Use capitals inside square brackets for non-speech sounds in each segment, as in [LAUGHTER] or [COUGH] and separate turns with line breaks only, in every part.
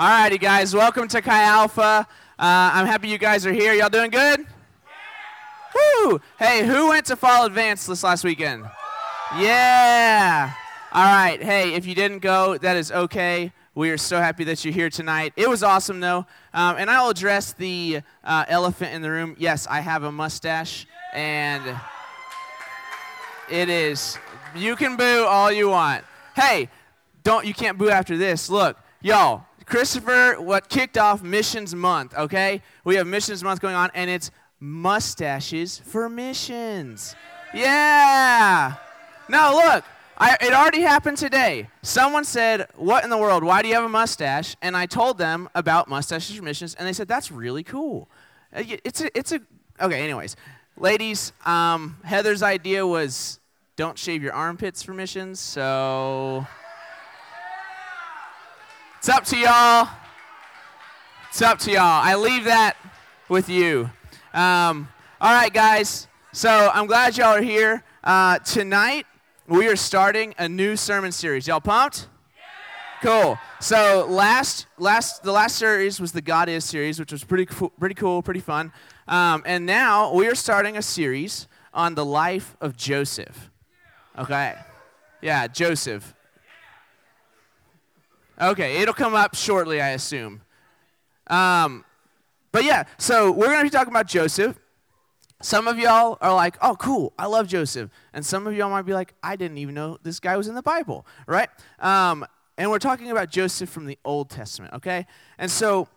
All righty, guys. Welcome to Chi Alpha. Uh, I'm happy you guys are here. Y'all doing good? Yeah. Woo! Hey, who went to Fall Advance this last weekend? Yeah. All right. Hey, if you didn't go, that is okay. We are so happy that you're here tonight. It was awesome, though. Um, and I will address the uh, elephant in the room. Yes, I have a mustache, and it is. You can boo all you want. Hey, don't you can't boo after this. Look, y'all. Christopher, what kicked off Missions Month? Okay, we have Missions Month going on, and it's mustaches for missions. Yeah. Now look, I, it already happened today. Someone said, What in the world? Why do you have a mustache? And I told them about mustaches for missions, and they said, That's really cool. Uh, it's a, it's a, okay, anyways. Ladies, um, Heather's idea was don't shave your armpits for missions, so it's up to y'all. It's up to y'all. I leave that with you. Um, all right, guys. So I'm glad y'all are here. Uh, tonight, we are starting a new sermon series. Y'all pumped? Cool. So last, last, the last series was the God Is series, which was pretty, cool, pretty cool, pretty fun. Um, and now we are starting a series on the life of Joseph. Okay. Yeah, Joseph. Okay, it'll come up shortly, I assume. Um, but yeah, so we're going to be talking about Joseph. Some of y'all are like, oh, cool, I love Joseph. And some of y'all might be like, I didn't even know this guy was in the Bible, right? Um, and we're talking about Joseph from the Old Testament, okay? And so,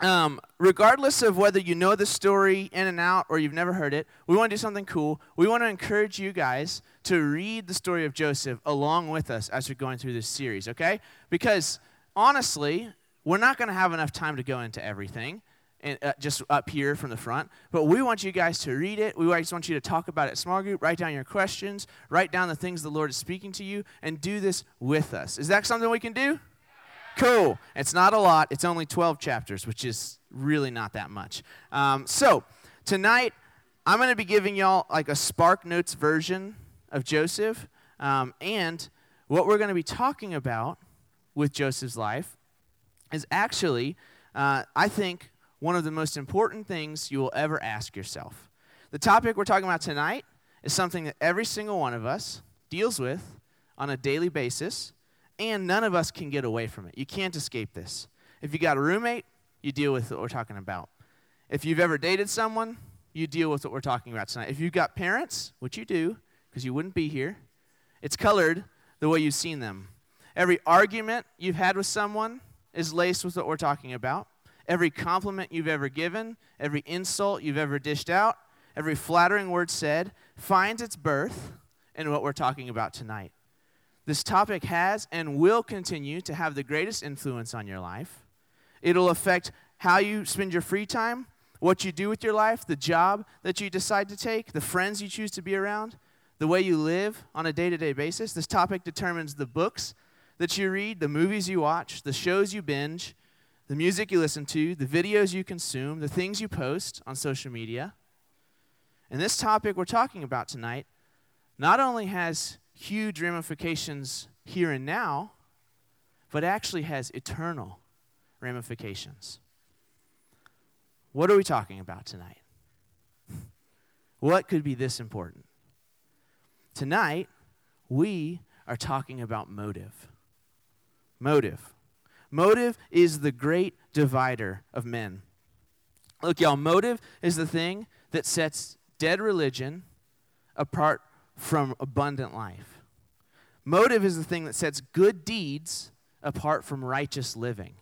um, regardless of whether you know the story in and out or you've never heard it, we want to do something cool. We want to encourage you guys to read the story of Joseph along with us as we're going through this series, okay? Because honestly, we're not going to have enough time to go into everything and, uh, just up here from the front. But we want you guys to read it. We just want you to talk about it small group, write down your questions, write down the things the Lord is speaking to you, and do this with us. Is that something we can do? Cool. It's not a lot. It's only 12 chapters, which is really not that much. Um, so tonight, I'm going to be giving y'all like a Spark Notes version of Joseph. Um, and what we're going to be talking about with Joseph's life is actually, uh, I think, one of the most important things you will ever ask yourself. The topic we're talking about tonight is something that every single one of us deals with on a daily basis, and none of us can get away from it. You can't escape this. If you got a roommate, you deal with what we're talking about. If you've ever dated someone, you deal with what we're talking about tonight. If you've got parents, which you do, because you wouldn't be here, it's colored the way you've seen them. Every argument you've had with someone is laced with what we're talking about. Every compliment you've ever given, every insult you've ever dished out, every flattering word said finds its birth in what we're talking about tonight. This topic has and will continue to have the greatest influence on your life. It'll affect how you spend your free time, what you do with your life, the job that you decide to take, the friends you choose to be around, the way you live on a day to day basis. This topic determines the books that you read, the movies you watch, the shows you binge, the music you listen to, the videos you consume, the things you post on social media. And this topic we're talking about tonight not only has huge ramifications here and now, but actually has eternal ramifications. What are we talking about tonight? What could be this important? Tonight, we are talking about motive. Motive. Motive is the great divider of men. Look, y'all, motive is the thing that sets dead religion apart from abundant life. Motive is the thing that sets good deeds apart from righteous living.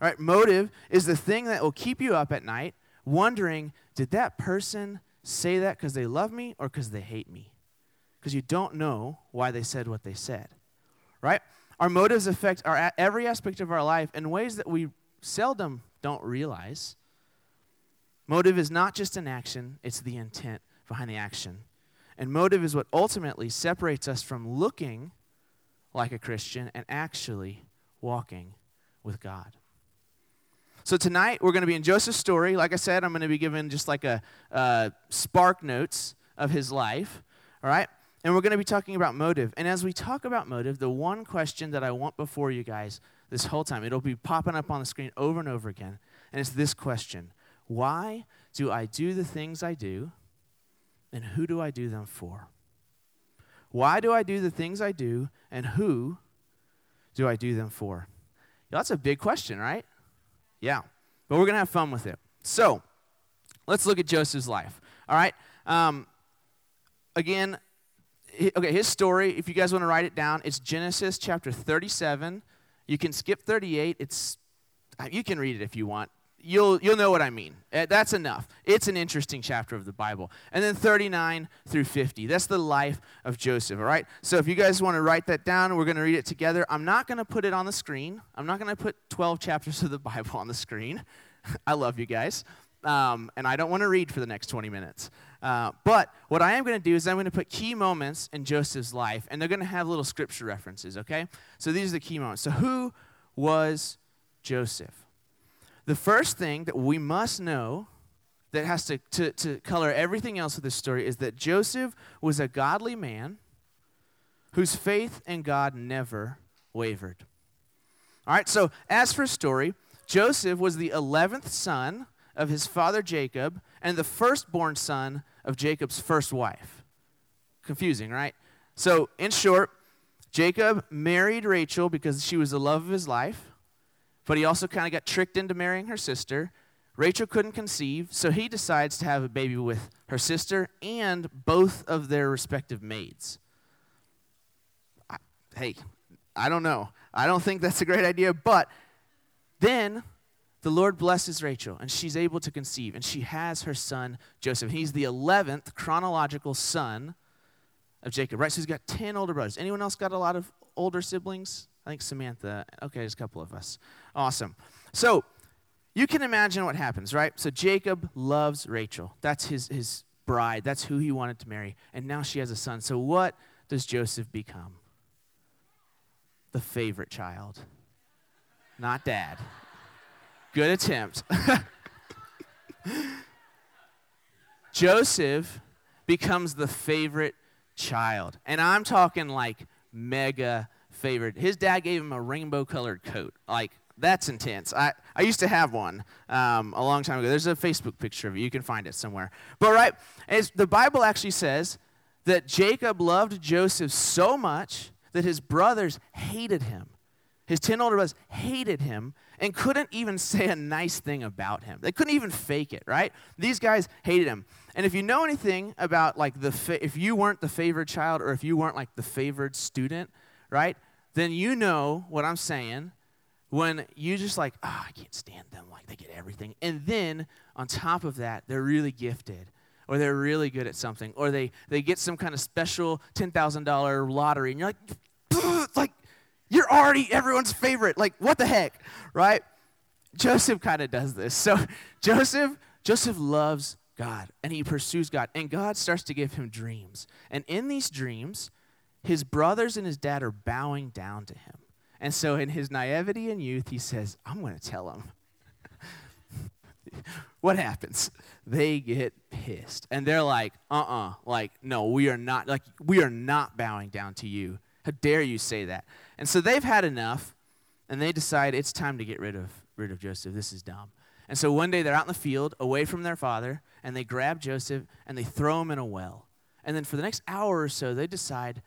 All right, motive is the thing that will keep you up at night wondering, did that person say that because they love me or because they hate me? Because you don't know why they said what they said. Right? Our motives affect our, every aspect of our life in ways that we seldom don't realize. Motive is not just an action, it's the intent behind the action. And motive is what ultimately separates us from looking like a Christian and actually walking with God. So tonight we're going to be in Joseph's story. Like I said, I'm going to be giving just like a uh, spark notes of his life. All right? And we're going to be talking about motive. And as we talk about motive, the one question that I want before you guys this whole time. It'll be popping up on the screen over and over again. And it's this question Why do I do the things I do? And who do I do them for? Why do I do the things I do? And who do I do them for? That's a big question, right? Yeah. But we're going to have fun with it. So, let's look at Joseph's life. All right? Um, again, okay, his story, if you guys want to write it down, it's Genesis chapter 37. You can skip 38. It's you can read it if you want. You'll you'll know what I mean. Uh, that's enough. It's an interesting chapter of the Bible. And then 39 through 50. That's the life of Joseph, all right? So if you guys want to write that down, we're going to read it together. I'm not going to put it on the screen. I'm not going to put 12 chapters of the Bible on the screen. [LAUGHS] I love you guys. Um, and I don't want to read for the next 20 minutes. Uh, but what I am going to do is I'm going to put key moments in Joseph's life, and they're going to have little scripture references, okay? So these are the key moments. So, who was Joseph? The first thing that we must know that has to, to, to color everything else of this story is that Joseph was a godly man whose faith in God never wavered. All right, so as for story, Joseph was the 11th son of his father Jacob and the firstborn son of Jacob's first wife. Confusing, right? So, in short, Jacob married Rachel because she was the love of his life, but he also kind of got tricked into marrying her sister. Rachel couldn't conceive, so he decides to have a baby with her sister and both of their respective maids. I, hey, I don't know. I don't think that's a great idea, but then the Lord blesses Rachel, and she's able to conceive, and she has her son Joseph. He's the 11th chronological son of Jacob, right? So he's got 10 older brothers. Anyone else got a lot of older siblings? I think Samantha. Okay, there's a couple of us. Awesome. So you can imagine what happens, right? So Jacob loves Rachel. That's his, his bride. That's who he wanted to marry. And now she has a son. So what does Joseph become? The favorite child. Not dad. Good attempt. [LAUGHS] Joseph becomes the favorite child. And I'm talking like mega favorite. His dad gave him a rainbow colored coat. Like, that's intense. I, I used to have one um, a long time ago. There's a Facebook picture of it. You can find it somewhere. But, right, the Bible actually says that Jacob loved Joseph so much that his brothers hated him. His 10 older brothers hated him and couldn't even say a nice thing about him. They couldn't even fake it, right? These guys hated him. And if you know anything about like the fa- if you weren't the favored child or if you weren't like the favored student, right? Then you know what I'm saying when you just like, oh, I can't stand them, like they get everything. And then on top of that, they're really gifted or they're really good at something or they they get some kind of special $10,000 lottery and you're like like you're already everyone's favorite. Like, what the heck, right? Joseph kind of does this. So, [LAUGHS] Joseph, Joseph loves God and he pursues God, and God starts to give him dreams. And in these dreams, his brothers and his dad are bowing down to him. And so, in his naivety and youth, he says, I'm going to tell them. [LAUGHS] what happens? They get pissed. And they're like, uh uh-uh, uh, like, no, we are not, like, we are not bowing down to you. How dare you say that? And so they've had enough, and they decide it's time to get rid of, rid of Joseph. This is dumb. And so one day they're out in the field, away from their father, and they grab Joseph and they throw him in a well. And then for the next hour or so, they decide,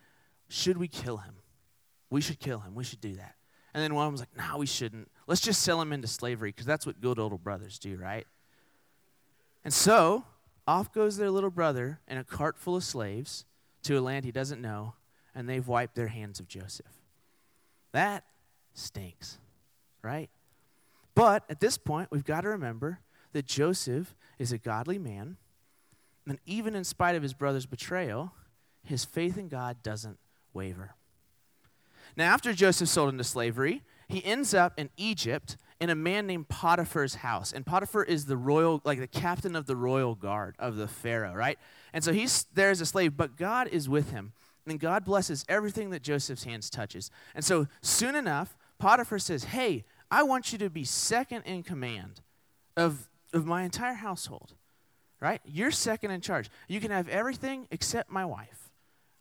should we kill him? We should kill him. We should do that. And then one of was like, no, we shouldn't. Let's just sell him into slavery because that's what good older brothers do, right? And so off goes their little brother in a cart full of slaves to a land he doesn't know, and they've wiped their hands of Joseph. That stinks, right? But at this point, we've got to remember that Joseph is a godly man, and even in spite of his brother's betrayal, his faith in God doesn't waver. Now, after Joseph sold into slavery, he ends up in Egypt in a man named Potiphar's house. And Potiphar is the royal, like the captain of the royal guard of the Pharaoh, right? And so he's there as a slave, but God is with him. And God blesses everything that Joseph's hands touches. And so soon enough, Potiphar says, Hey, I want you to be second in command of, of my entire household. Right? You're second in charge. You can have everything except my wife.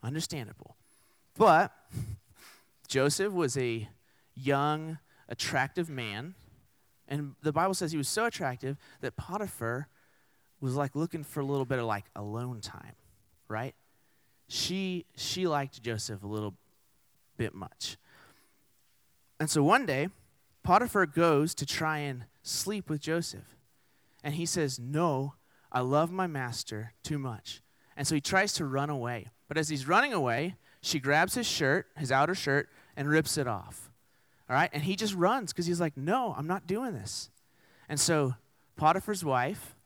Understandable. But Joseph was a young, attractive man. And the Bible says he was so attractive that Potiphar was like looking for a little bit of like alone time, right? She she liked Joseph a little bit much. And so one day, Potiphar goes to try and sleep with Joseph. And he says, "No, I love my master too much." And so he tries to run away. But as he's running away, she grabs his shirt, his outer shirt, and rips it off. All right? And he just runs because he's like, No, I'm not doing this. And so Potiphar's wife,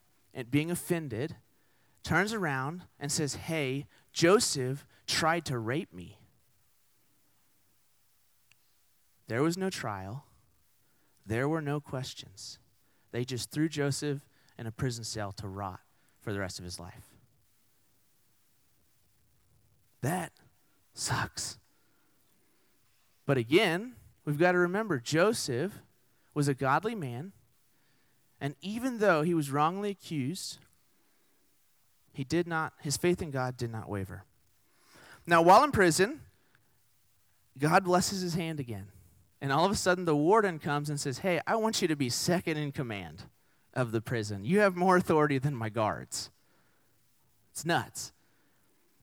being offended, turns around and says, Hey, Joseph tried to rape me. There was no trial, there were no questions. They just threw Joseph in a prison cell to rot for the rest of his life. That sucks. But again, we've got to remember Joseph was a godly man, and even though he was wrongly accused, he did not his faith in God did not waver. Now, while in prison, God blesses his hand again. And all of a sudden the warden comes and says, "Hey, I want you to be second in command of the prison. You have more authority than my guards." It's nuts.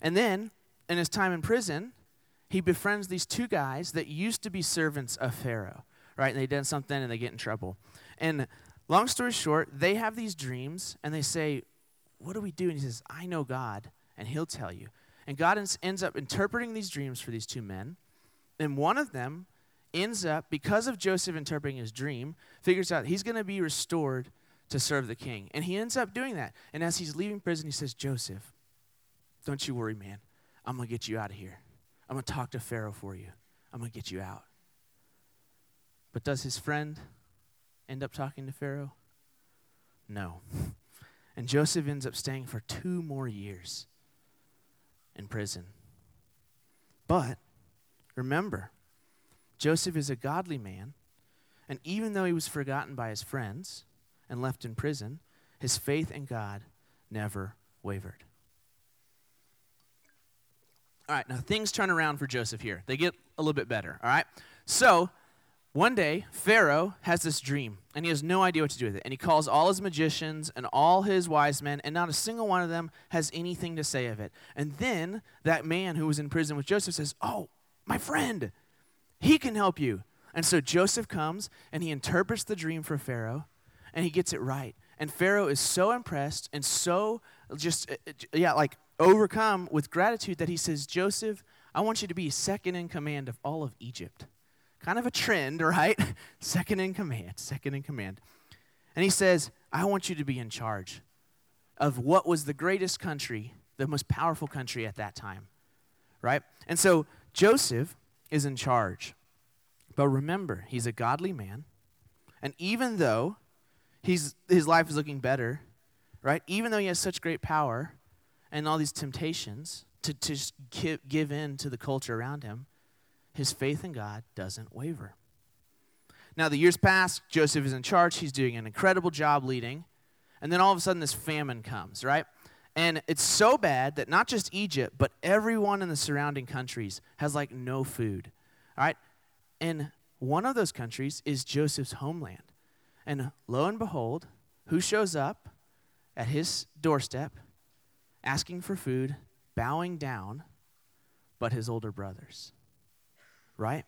And then, in his time in prison, he befriends these two guys that used to be servants of Pharaoh, right? And they did something and they get in trouble. And long story short, they have these dreams and they say, What do we do? And he says, I know God, and he'll tell you. And God ends up interpreting these dreams for these two men. And one of them ends up, because of Joseph interpreting his dream, figures out he's going to be restored to serve the king. And he ends up doing that. And as he's leaving prison, he says, Joseph, don't you worry, man. I'm going to get you out of here. I'm going to talk to Pharaoh for you. I'm going to get you out. But does his friend end up talking to Pharaoh? No. [LAUGHS] And Joseph ends up staying for two more years in prison. But remember, Joseph is a godly man, and even though he was forgotten by his friends and left in prison, his faith in God never wavered. All right, now things turn around for Joseph here. They get a little bit better, all right? So, one day, Pharaoh has this dream, and he has no idea what to do with it. And he calls all his magicians and all his wise men, and not a single one of them has anything to say of it. And then that man who was in prison with Joseph says, Oh, my friend, he can help you. And so Joseph comes and he interprets the dream for Pharaoh, and he gets it right. And Pharaoh is so impressed and so just, uh, uh, yeah, like overcome with gratitude that he says, Joseph, I want you to be second in command of all of Egypt. Kind of a trend, [LAUGHS] right? second in command, second in command. And he says, I want you to be in charge of what was the greatest country, the most powerful country at that time, right? And so Joseph is in charge. But remember, he's a godly man. And even though he's, his life is looking better, right? Even though he has such great power, and all these temptations to, to give, give in to the culture around him, his faith in God doesn't waver. Now, the years pass, Joseph is in charge, he's doing an incredible job leading, and then all of a sudden this famine comes, right? And it's so bad that not just Egypt, but everyone in the surrounding countries has like no food, all right? And one of those countries is Joseph's homeland. And lo and behold, who shows up at his doorstep asking for food, bowing down, but his older brothers. Right?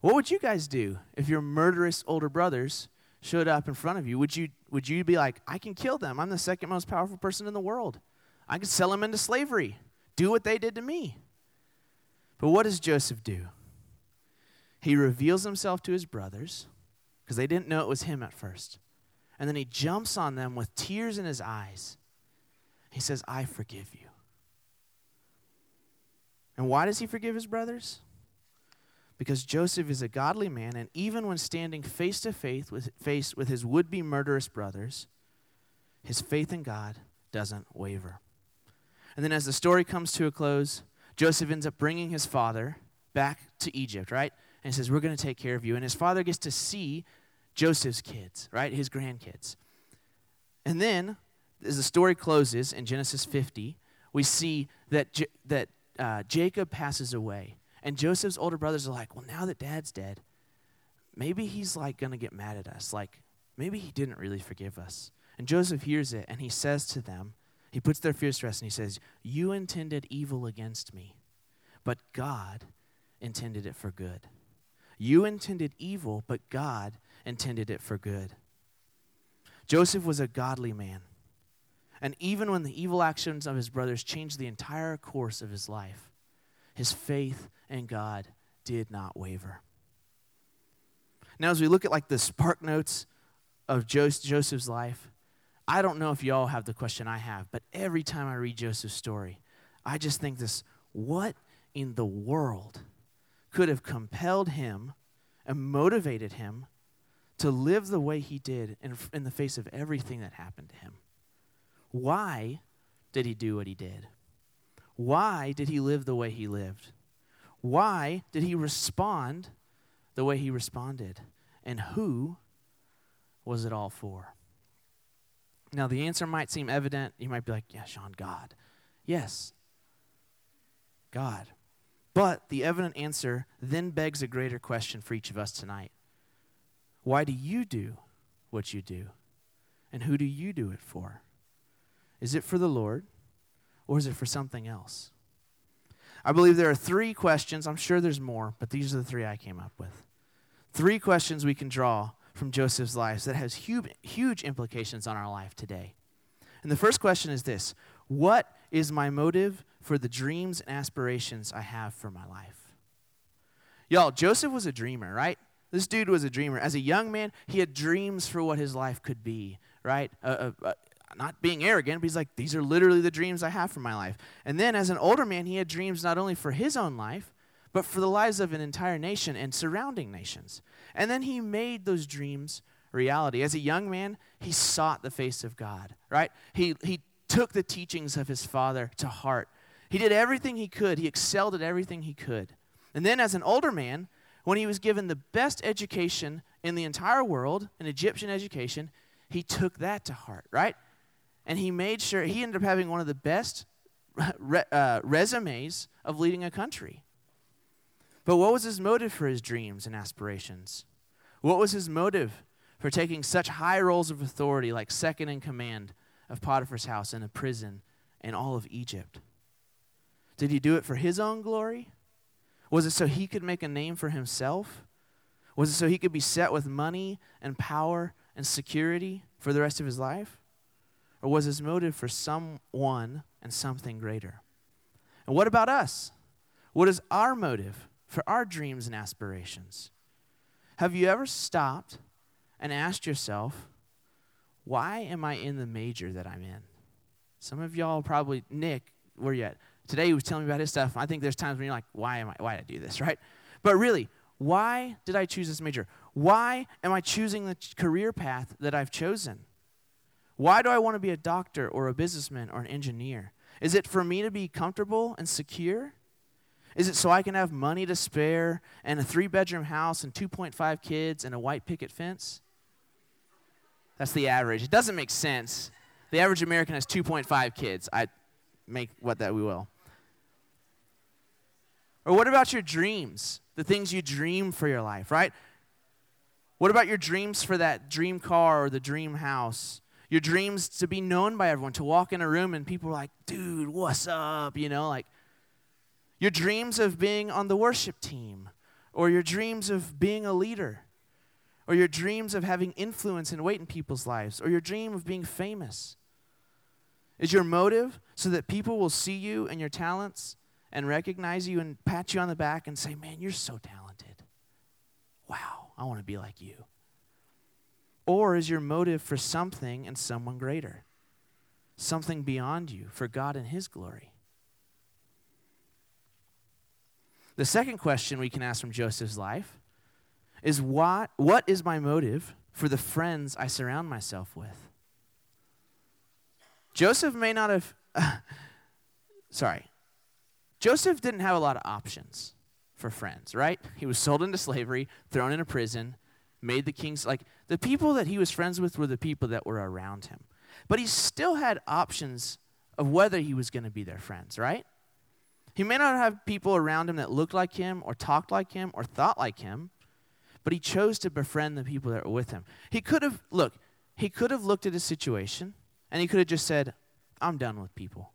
What would you guys do if your murderous older brothers showed up in front of you? Would you, would you be like, I can kill them? I'm the second most powerful person in the world. I can sell them into slavery. Do what they did to me. But what does Joseph do? He reveals himself to his brothers because they didn't know it was him at first. And then he jumps on them with tears in his eyes he says, I forgive you. And why does he forgive his brothers? Because Joseph is a godly man, and even when standing face to face with, face with his would be murderous brothers, his faith in God doesn't waver. And then, as the story comes to a close, Joseph ends up bringing his father back to Egypt, right? And he says, We're going to take care of you. And his father gets to see Joseph's kids, right? His grandkids. And then as the story closes in Genesis 50, we see that, J- that uh, Jacob passes away. And Joseph's older brothers are like, well, now that dad's dead, maybe he's like going to get mad at us. Like, maybe he didn't really forgive us. And Joseph hears it and he says to them, he puts their fears to rest and he says, You intended evil against me, but God intended it for good. You intended evil, but God intended it for good. Joseph was a godly man. And even when the evil actions of his brothers changed the entire course of his life, his faith in God did not waver. Now, as we look at like the spark notes of Joseph's life, I don't know if y'all have the question I have, but every time I read Joseph's story, I just think this what in the world could have compelled him and motivated him to live the way he did in, in the face of everything that happened to him? Why did he do what he did? Why did he live the way he lived? Why did he respond the way he responded? And who was it all for? Now, the answer might seem evident. You might be like, yeah, Sean, God. Yes, God. But the evident answer then begs a greater question for each of us tonight. Why do you do what you do? And who do you do it for? Is it for the Lord or is it for something else? I believe there are three questions. I'm sure there's more, but these are the three I came up with. Three questions we can draw from Joseph's life that has huge, huge implications on our life today. And the first question is this What is my motive for the dreams and aspirations I have for my life? Y'all, Joseph was a dreamer, right? This dude was a dreamer. As a young man, he had dreams for what his life could be, right? Uh, uh, not being arrogant, but he's like, these are literally the dreams I have for my life. And then as an older man, he had dreams not only for his own life, but for the lives of an entire nation and surrounding nations. And then he made those dreams reality. As a young man, he sought the face of God, right? He, he took the teachings of his father to heart. He did everything he could, he excelled at everything he could. And then as an older man, when he was given the best education in the entire world, an Egyptian education, he took that to heart, right? And he made sure, he ended up having one of the best re, uh, resumes of leading a country. But what was his motive for his dreams and aspirations? What was his motive for taking such high roles of authority, like second in command of Potiphar's house and a prison in all of Egypt? Did he do it for his own glory? Was it so he could make a name for himself? Was it so he could be set with money and power and security for the rest of his life? Or was his motive for someone and something greater? And what about us? What is our motive for our dreams and aspirations. Have you ever stopped and asked yourself, why am I in the major that I'm in? Some of y'all probably, Nick, where you at? Today he was telling me about his stuff. I think there's times when you're like, why am I, why did I do this, right? But really, why did I choose this major? Why am I choosing the career path that I've chosen? Why do I want to be a doctor or a businessman or an engineer? Is it for me to be comfortable and secure? Is it so I can have money to spare and a three bedroom house and 2.5 kids and a white picket fence? That's the average. It doesn't make sense. The average American has 2.5 kids. I make what that we will. Or what about your dreams? The things you dream for your life, right? What about your dreams for that dream car or the dream house? Your dreams to be known by everyone, to walk in a room and people are like, dude, what's up? You know, like your dreams of being on the worship team, or your dreams of being a leader, or your dreams of having influence and weight in people's lives, or your dream of being famous. Is your motive so that people will see you and your talents and recognize you and pat you on the back and say, Man, you're so talented. Wow, I want to be like you. Or is your motive for something and someone greater? Something beyond you, for God and His glory? The second question we can ask from Joseph's life is what, what is my motive for the friends I surround myself with? Joseph may not have, uh, [LAUGHS] sorry, Joseph didn't have a lot of options for friends, right? He was sold into slavery, thrown into prison, made the king's, like, the people that he was friends with were the people that were around him. But he still had options of whether he was going to be their friends, right? He may not have people around him that looked like him or talked like him or thought like him, But he chose to befriend the people that were with him. He could have, look, he could have looked at his situation and he could have just said, I'm done with people.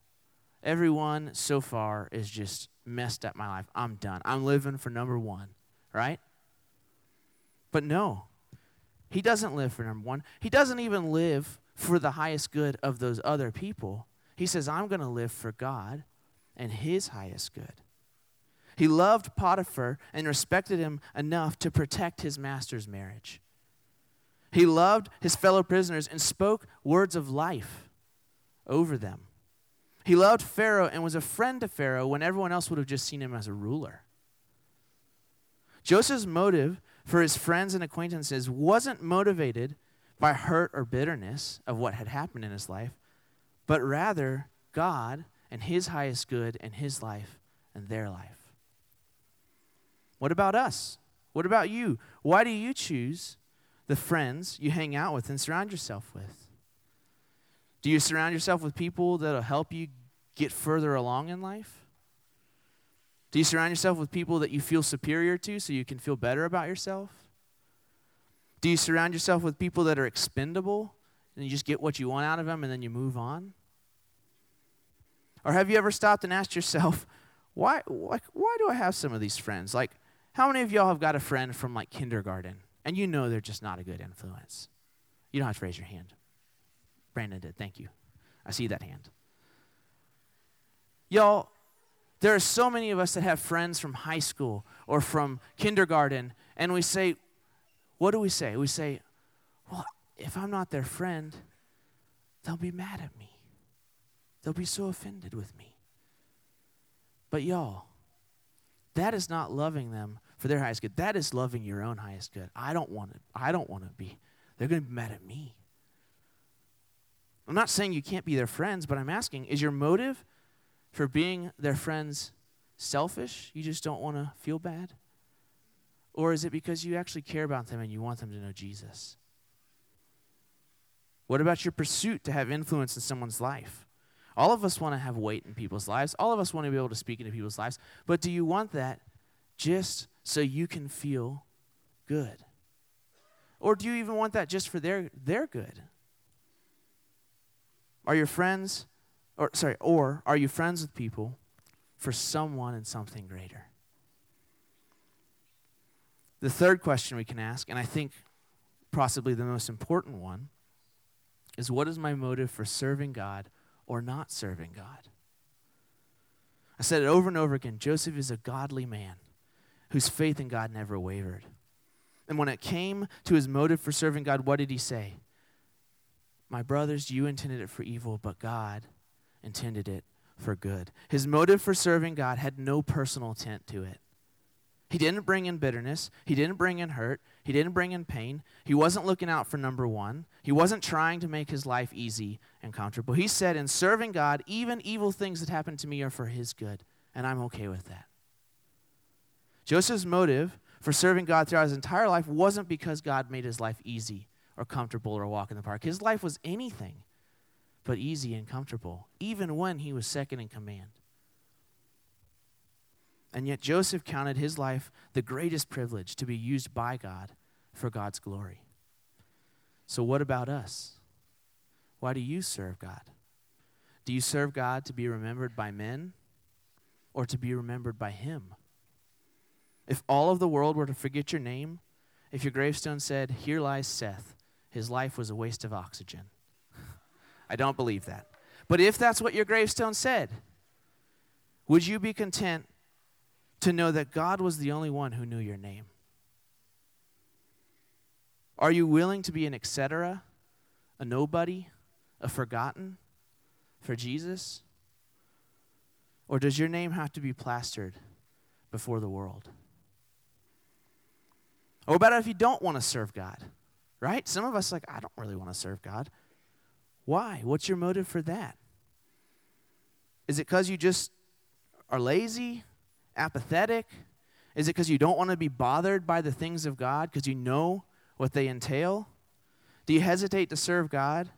Everyone so far is just messed up my life. I'm done. I'm living for number one, right? But no, he doesn't live for number one. He doesn't even live for the highest good of those other people. He says, I'm going to live for God and his highest good. He loved Potiphar and respected him enough to protect his master's marriage. He loved his fellow prisoners and spoke words of life over them. He loved Pharaoh and was a friend to Pharaoh when everyone else would have just seen him as a ruler. Joseph's motive for his friends and acquaintances wasn't motivated by hurt or bitterness of what had happened in his life, but rather God and his highest good and his life and their life. What about us? What about you? Why do you choose the friends you hang out with and surround yourself with? Do you surround yourself with people that'll help you get further along in life? Do you surround yourself with people that you feel superior to so you can feel better about yourself? Do you surround yourself with people that are expendable and you just get what you want out of them and then you move on? Or have you ever stopped and asked yourself, [LAUGHS] why, why, why do I have some of these friends? Like, how many of y'all have got a friend from like kindergarten and you know they're just not a good influence? You don't have to raise your hand. Brandon did. Thank you. I see that hand. Y'all, there are so many of us that have friends from high school or from kindergarten, and we say, what do we say? We say, well, if I'm not their friend, they'll be mad at me. They'll be so offended with me. But y'all, that is not loving them for their highest good. That is loving your own highest good. I don't want to I don't want to be. They're going to be mad at me. I'm not saying you can't be their friends, but I'm asking, is your motive for being their friends selfish? You just don't want to feel bad? Or is it because you actually care about them and you want them to know Jesus? What about your pursuit to have influence in someone's life? All of us want to have weight in people's lives. All of us want to be able to speak into people's lives. But do you want that just so you can feel good? Or do you even want that just for their, their good? Are your friends, or sorry, or are you friends with people for someone and something greater? The third question we can ask, and I think possibly the most important one, is what is my motive for serving God or not serving God? I said it over and over again Joseph is a godly man whose faith in God never wavered. And when it came to his motive for serving God, what did he say? My brothers, you intended it for evil, but God intended it for good. His motive for serving God had no personal intent to it. He didn't bring in bitterness. He didn't bring in hurt. He didn't bring in pain. He wasn't looking out for number one. He wasn't trying to make his life easy and comfortable. He said, In serving God, even evil things that happen to me are for his good, and I'm okay with that. Joseph's motive for serving God throughout his entire life wasn't because God made his life easy or comfortable or a walk in the park. His life was anything but easy and comfortable, even when he was second in command. And yet, Joseph counted his life the greatest privilege to be used by God for God's glory. So, what about us? Why do you serve God? Do you serve God to be remembered by men or to be remembered by Him? If all of the world were to forget your name, if your gravestone said, Here lies Seth, his life was a waste of oxygen. I don't believe that. But if that's what your gravestone said, would you be content to know that God was the only one who knew your name? Are you willing to be an etc., a nobody, a forgotten for Jesus? Or does your name have to be plastered before the world? Or about if you don't want to serve God? Right? Some of us like, I don't really want to serve God. Why? What's your motive for that? Is it because you just are lazy? apathetic? Is it because you don't want to be bothered by the things of God because you know what they entail? Do you hesitate to serve God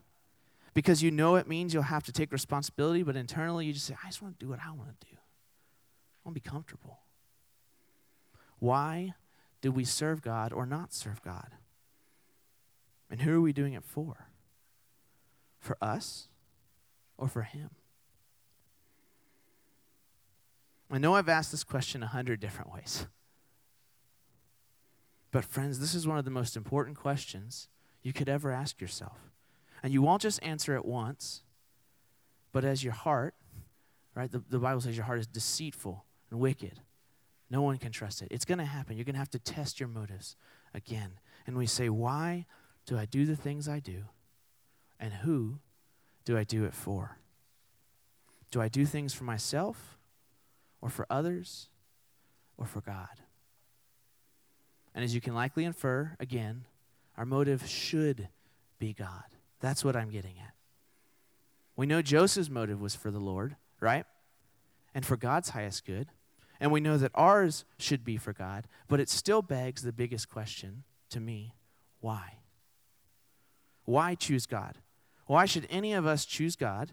because you know it means you'll have to take responsibility, but internally you just say, I just want to do what I want to do? I want to be comfortable. Why do we serve God or not serve God? And who are we doing it for? For us or for Him? I know I've asked this question a hundred different ways. But, friends, this is one of the most important questions you could ever ask yourself. And you won't just answer it once, but as your heart, right? The, the Bible says your heart is deceitful and wicked. No one can trust it. It's going to happen. You're going to have to test your motives again. And we say, why do I do the things I do? And who do I do it for? Do I do things for myself or for others or for God? And as you can likely infer, again, our motive should be God. That's what I'm getting at. We know Joseph's motive was for the Lord, right? And for God's highest good. And we know that ours should be for God, but it still begs the biggest question to me why? Why choose God? Why should any of us choose God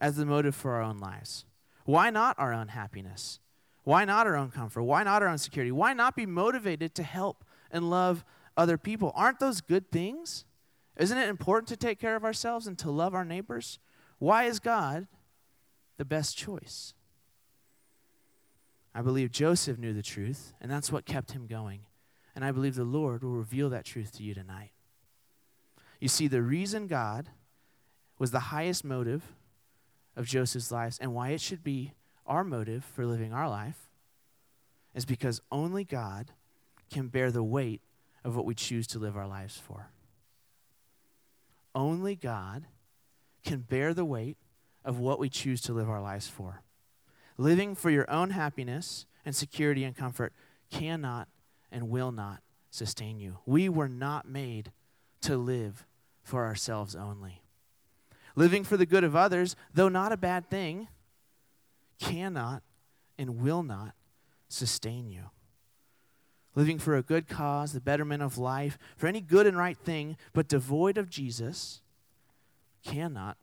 as the motive for our own lives? Why not our own happiness? Why not our own comfort? Why not our own security? Why not be motivated to help and love other people? Aren't those good things? Isn't it important to take care of ourselves and to love our neighbors? Why is God the best choice? I believe Joseph knew the truth, and that's what kept him going. And I believe the Lord will reveal that truth to you tonight. You see, the reason God was the highest motive of Joseph's life and why it should be our motive for living our life is because only God can bear the weight of what we choose to live our lives for. Only God can bear the weight of what we choose to live our lives for. Living for your own happiness and security and comfort cannot and will not sustain you. We were not made to live for ourselves only. Living for the good of others, though not a bad thing, cannot and will not sustain you. Living for a good cause, the betterment of life, for any good and right thing, but devoid of Jesus, cannot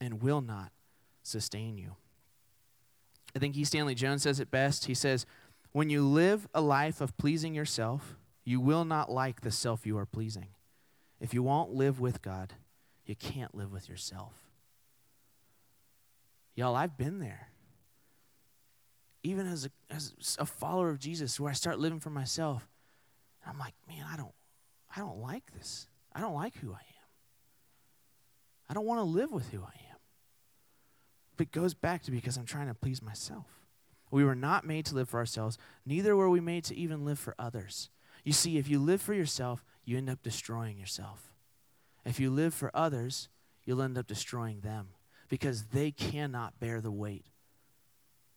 and will not sustain you. I think E. Stanley Jones says it best. He says, When you live a life of pleasing yourself, you will not like the self you are pleasing. If you won't live with God, you can't live with yourself. Y'all, I've been there even as a, as a follower of Jesus, where I start living for myself, I'm like, man, I don't, I don't like this. I don't like who I am. I don't want to live with who I am. But it goes back to because I'm trying to please myself. We were not made to live for ourselves, neither were we made to even live for others. You see, if you live for yourself, you end up destroying yourself. If you live for others, you'll end up destroying them because they cannot bear the weight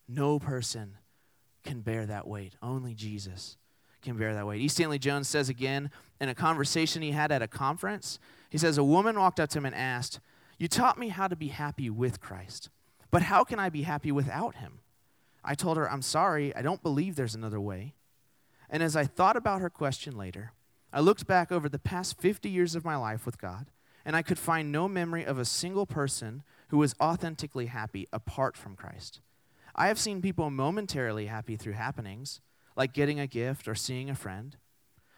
no person can bear that weight. Only Jesus can bear that weight. E. Stanley Jones says again in a conversation he had at a conference, he says, A woman walked up to him and asked, You taught me how to be happy with Christ, but how can I be happy without him? I told her, I'm sorry, I don't believe there's another way. And as I thought about her question later, I looked back over the past 50 years of my life with God, and I could find no memory of a single person who was authentically happy apart from Christ. I have seen people momentarily happy through happenings, like getting a gift or seeing a friend,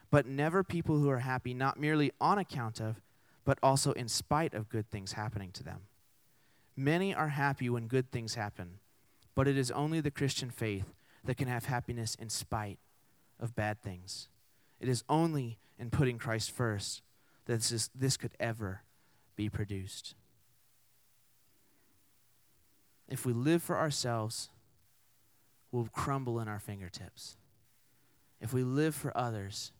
but never people who are happy not merely on account of, but also in spite of good things happening to them. Many are happy when good things happen, but it is only the Christian faith that can have happiness in spite of bad things. It is only in putting Christ first that this, is, this could ever be produced. If we live for ourselves, we'll crumble in our fingertips. If we live for others,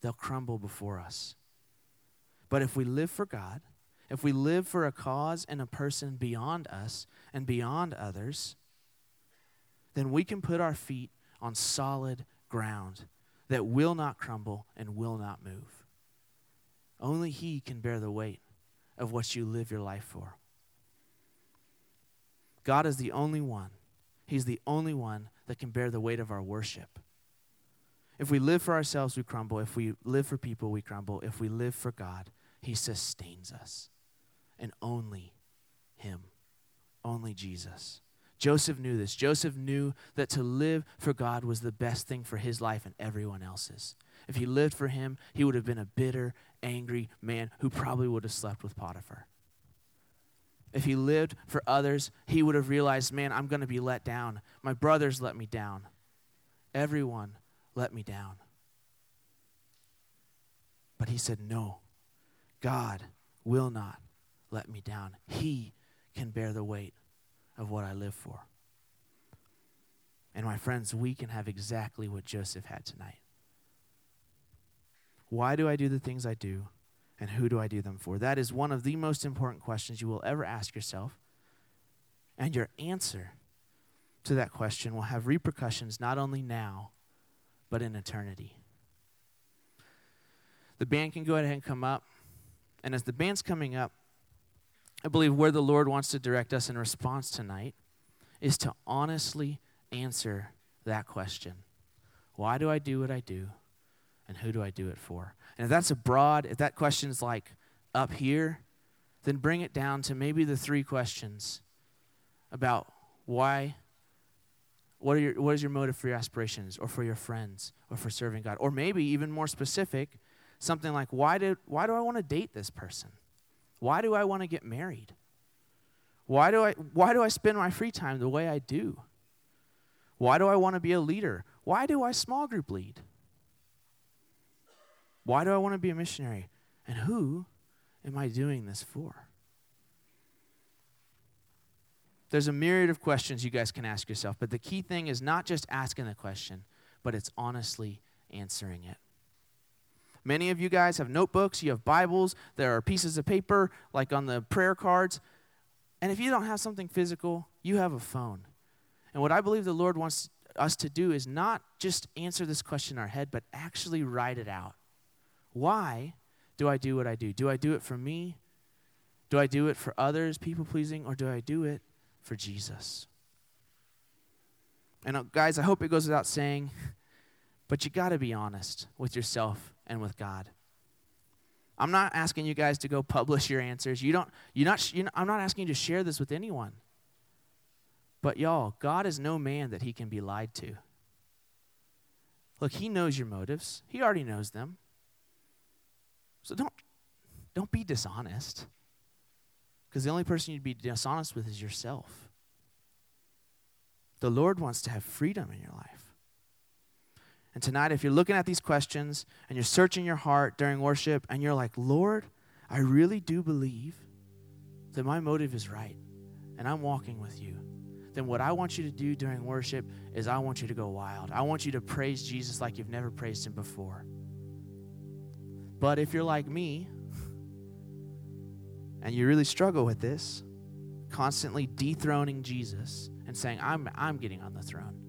they'll crumble before us. But if we live for God, if we live for a cause and a person beyond us and beyond others, then we can put our feet on solid ground that will not crumble and will not move. Only He can bear the weight of what you live your life for. God is the only one. He's the only one that can bear the weight of our worship. If we live for ourselves, we crumble. If we live for people, we crumble. If we live for God, He sustains us. And only Him, only Jesus. Joseph knew this. Joseph knew that to live for God was the best thing for his life and everyone else's. If he lived for him, he would have been a bitter, angry man who probably would have slept with Potiphar. If he lived for others, he would have realized, man, I'm going to be let down. My brothers let me down. Everyone let me down. But he said, no, God will not let me down. He can bear the weight of what I live for. And my friends, we can have exactly what Joseph had tonight. Why do I do the things I do? And who do I do them for? That is one of the most important questions you will ever ask yourself. And your answer to that question will have repercussions not only now, but in eternity. The band can go ahead and come up. And as the band's coming up, I believe where the Lord wants to direct us in response tonight is to honestly answer that question Why do I do what I do? And who do I do it for? And if that's a broad, if that question is like up here, then bring it down to maybe the three questions about why, what, are your, what is your motive for your aspirations or for your friends or for serving God? Or maybe even more specific, something like, why, did, why do I want to date this person? Why do I want to get married? Why do, I, why do I spend my free time the way I do? Why do I want to be a leader? Why do I small group lead? Why do I want to be a missionary? And who am I doing this for? There's a myriad of questions you guys can ask yourself, but the key thing is not just asking the question, but it's honestly answering it. Many of you guys have notebooks, you have Bibles, there are pieces of paper like on the prayer cards. And if you don't have something physical, you have a phone. And what I believe the Lord wants us to do is not just answer this question in our head, but actually write it out. Why do I do what I do? Do I do it for me? Do I do it for others, people pleasing, or do I do it for Jesus? And uh, guys, I hope it goes without saying, [LAUGHS] but you got to be honest with yourself and with God. I'm not asking you guys to go publish your answers. You don't, you're not, you're not, I'm not asking you to share this with anyone. But y'all, God is no man that he can be lied to. Look, he knows your motives. He already knows them. So don't, don't be dishonest. Because the only person you'd be dishonest with is yourself. The Lord wants to have freedom in your life. And tonight, if you're looking at these questions and you're searching your heart during worship and you're like, Lord, I really do believe that my motive is right and I'm walking with you, then what I want you to do during worship is I want you to go wild. I want you to praise Jesus like you've never praised him before. But if you're like me [LAUGHS] and you really struggle with this, constantly dethroning Jesus and saying, I'm, I'm getting on the throne.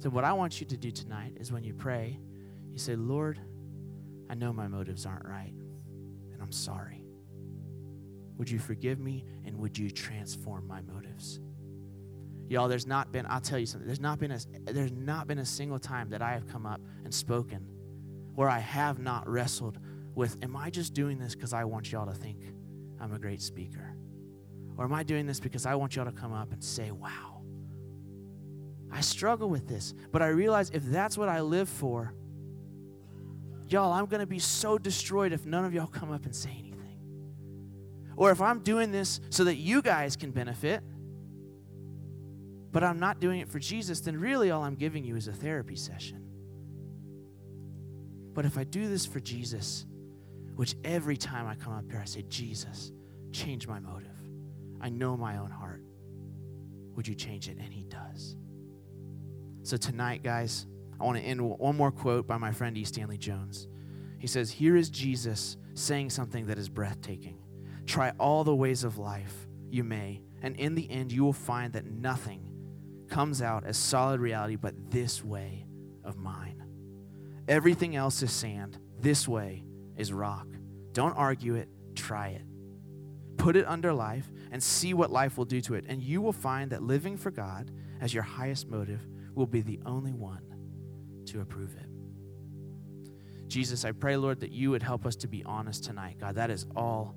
So, what I want you to do tonight is when you pray, you say, Lord, I know my motives aren't right, and I'm sorry. Would you forgive me and would you transform my motives? Y'all, there's not been, I'll tell you something, there's not been a, there's not been a single time that I have come up and spoken where I have not wrestled with, am I just doing this because I want y'all to think I'm a great speaker? Or am I doing this because I want y'all to come up and say, wow, I struggle with this. But I realize if that's what I live for, y'all, I'm going to be so destroyed if none of y'all come up and say anything. Or if I'm doing this so that you guys can benefit, but I'm not doing it for Jesus, then really all I'm giving you is a therapy session. But if I do this for Jesus, which every time I come up here, I say, Jesus, change my motive. I know my own heart. Would you change it? And He does. So tonight, guys, I want to end with one more quote by my friend E. Stanley Jones. He says, Here is Jesus saying something that is breathtaking. Try all the ways of life you may, and in the end, you will find that nothing comes out as solid reality but this way of mine. Everything else is sand. This way is rock. Don't argue it, try it. Put it under life and see what life will do to it. And you will find that living for God as your highest motive will be the only one to approve it. Jesus, I pray, Lord, that you would help us to be honest tonight. God, that is all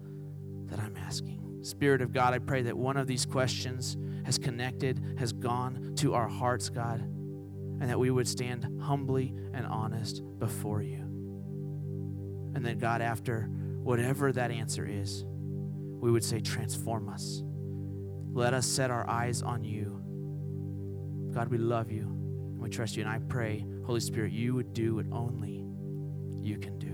that I'm asking. Spirit of God, I pray that one of these questions has connected, has gone to our hearts, God, and that we would stand humbly and honest before you. And then, God, after whatever that answer is, we would say, Transform us. Let us set our eyes on you. God, we love you and we trust you. And I pray, Holy Spirit, you would do what only you can do.